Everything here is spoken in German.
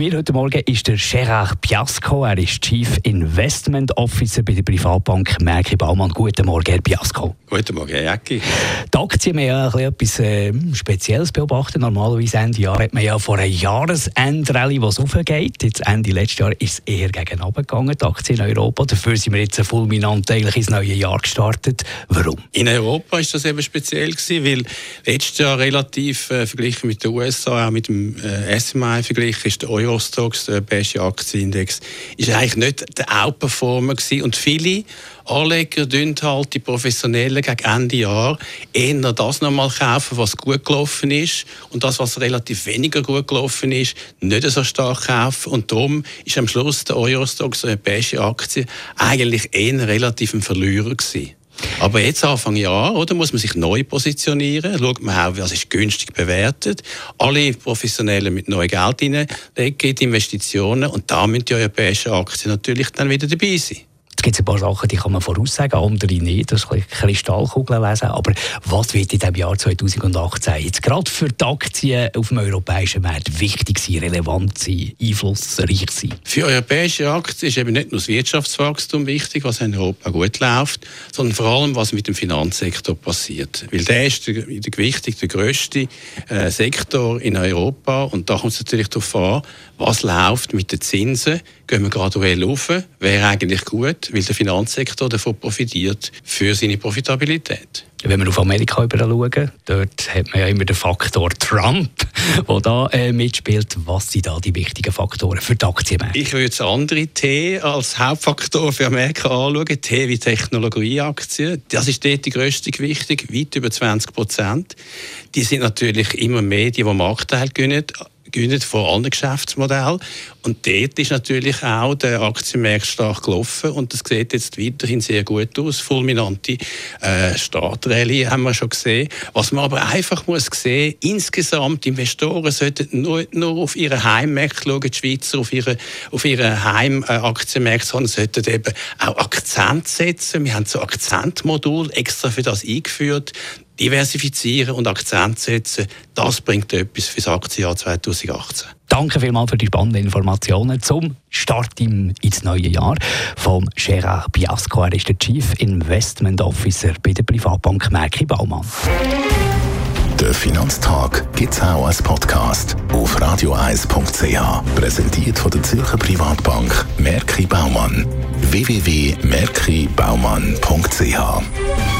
mir heute Morgen ist der Gerard Piasco. Er ist Chief Investment Officer bei der Privatbank Merki Baumann. Guten Morgen, Herr Piasco. Guten Morgen, Herr Jäcki. Die Aktien haben ja etwas äh, Spezielles beobachtet. Normalerweise Ende Jahr hat man ja vor einem Jahresendrallye, was aufgeht. Jetzt Ende letztes Jahr ist es eher gegen gegangen, die Aktien in Europa. Dafür sind wir jetzt fulminant eigentlich ins neue Jahr gestartet. Warum? In Europa ist das eben speziell gewesen, weil letztes Jahr relativ äh, verglichen mit den USA, auch mit dem äh, SMI verglichen, ist der Eurostox, der beste Aktienindex, ist eigentlich nicht der Outperformer gewesen. Und viele Anleger halt die Professionellen gegen Ende Jahr eher das nochmal kaufen, was gut gelaufen ist und das, was relativ weniger gut gelaufen ist, nicht so stark kaufen. Und darum ist am Schluss der Eurostox, eine europäische Aktie, eigentlich eher relativ ein Verlierer gewesen. Aber jetzt Anfang Jahr, oder, muss man sich neu positionieren. Schaut man auch, was ist günstig bewertet. Alle Professionellen mit neuem Geld reinlegen in die Investitionen. Und da müssen die europäischen Aktien natürlich dann wieder dabei sein. Es gibt ein paar Sachen, die kann man voraussagen, andere nicht. Das ist ein Kristallkugel lesen. Aber was wird in diesem Jahr 2018 jetzt gerade für die Aktien auf dem europäischen Markt wichtig sein, relevant sein, einflussreich sein? Für europäische Aktien ist eben nicht nur das Wirtschaftswachstum wichtig, was in Europa gut läuft, sondern vor allem, was mit dem Finanzsektor passiert. Weil der ist der, der wichtig, der grösste äh, Sektor in Europa. Und da kommt es natürlich darauf an, was läuft mit den Zinsen. Gehen wir graduell auf, wäre eigentlich gut weil der Finanzsektor davon profitiert für seine Profitabilität. Wenn wir auf Amerika schauen, dort hat man ja immer den Faktor Trump, der da äh, mitspielt. Was sind da die wichtigen Faktoren für die Aktienmärkte? Ich würde das andere T als Hauptfaktor für Amerika anschauen. T wie Technologieaktien. Das ist dort die grösste Gewichtung, weit über 20 Prozent. Die sind natürlich immer mehr die, die Marktanteil gewinnen gewinnen von anderen Geschäftsmodellen. Und dort ist natürlich auch der Aktienmarkt stark gelaufen und das sieht jetzt weiterhin sehr gut aus. Fulminante äh, Startrallye haben wir schon gesehen. Was man aber einfach muss sehen, insgesamt Investoren sollten nur, nur auf ihren Heimmarkt schauen, die Schweizer auf ihre, auf ihren Heimaktienmarkt, sondern sollten eben auch Akzent setzen. Wir haben so Akzentmodul extra für das eingeführt diversifizieren und Akzent setzen, das bringt etwas für das Aktienjahr 2018. Danke vielmals für die spannenden Informationen zum Start im, ins neue Jahr vom Gerard Biasco. Er ist der Chief Investment Officer bei der Privatbank Merki Baumann. Der Finanztag gibt es auch als Podcast auf radioeis.ch. Präsentiert von der Zürcher Privatbank Merki Baumann. www.merkibaumann.ch